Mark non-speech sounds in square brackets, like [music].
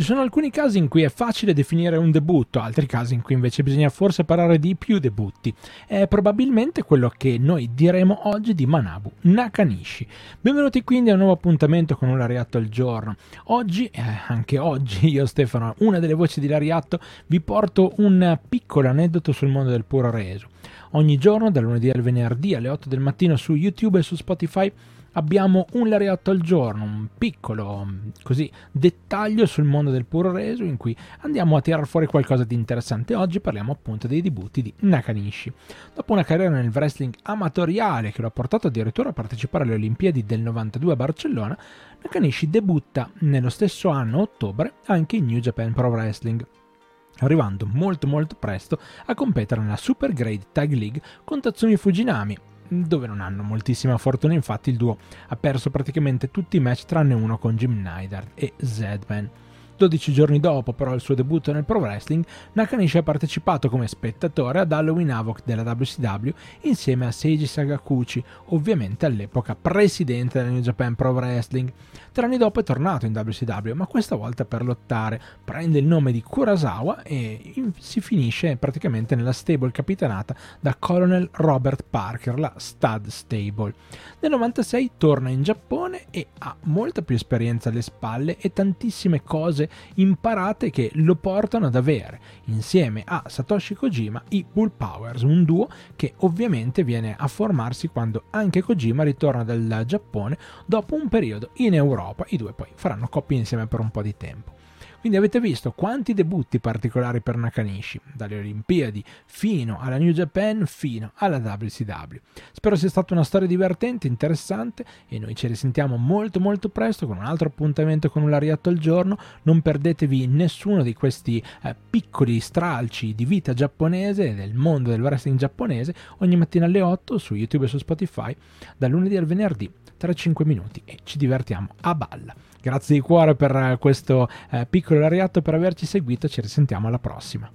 Ci sono alcuni casi in cui è facile definire un debutto, altri casi in cui invece bisogna forse parlare di più debutti. È probabilmente quello che noi diremo oggi di Manabu Nakanishi. Benvenuti quindi a un nuovo appuntamento con un Lariatto al giorno. Oggi, eh, anche oggi, [laughs] io Stefano, una delle voci di Lariatto, vi porto un piccolo aneddoto sul mondo del puro reso. Ogni giorno, dal lunedì al venerdì alle 8 del mattino su YouTube e su Spotify, abbiamo un lariotto al giorno, un piccolo così, dettaglio sul mondo del puro reso in cui andiamo a tirare fuori qualcosa di interessante. Oggi parliamo appunto dei debutti di Nakanishi. Dopo una carriera nel wrestling amatoriale che lo ha portato addirittura a partecipare alle Olimpiadi del 92 a Barcellona, Nakanishi debutta nello stesso anno, ottobre, anche in New Japan Pro Wrestling arrivando molto molto presto a competere nella Super Grade Tag League con Tatsumi Fujinami, dove non hanno moltissima fortuna, infatti il duo ha perso praticamente tutti i match tranne uno con Jim Neidhart e Zedman. 12 giorni dopo però il suo debutto nel pro wrestling, Nakanishi ha partecipato come spettatore ad Halloween Havoc della WCW insieme a Seiji Sagakuchi, ovviamente all'epoca presidente della New Japan Pro Wrestling. Tre anni dopo è tornato in WCW, ma questa volta per lottare. Prende il nome di Kurasawa e si finisce praticamente nella stable capitanata da Colonel Robert Parker, la Stud Stable. Nel 96 torna in Giappone e ha molta più esperienza alle spalle e tantissime cose imparate che lo portano ad avere, insieme a Satoshi Kojima, i Bull Powers, un duo che ovviamente viene a formarsi quando anche Kojima ritorna dal Giappone dopo un periodo in Europa. I due poi faranno coppia insieme per un po' di tempo. Quindi avete visto quanti debutti particolari per Nakanishi, dalle Olimpiadi fino alla New Japan, fino alla WCW. Spero sia stata una storia divertente, interessante e noi ci risentiamo molto molto presto con un altro appuntamento con un lariatto al giorno. Non perdetevi nessuno di questi eh, piccoli stralci di vita giapponese e del mondo del wrestling giapponese ogni mattina alle 8 su YouTube e su Spotify, dal lunedì al venerdì tra 5 minuti e ci divertiamo a balla. Grazie di cuore per questo eh, piccolo lariatto per averci seguito, ci risentiamo alla prossima.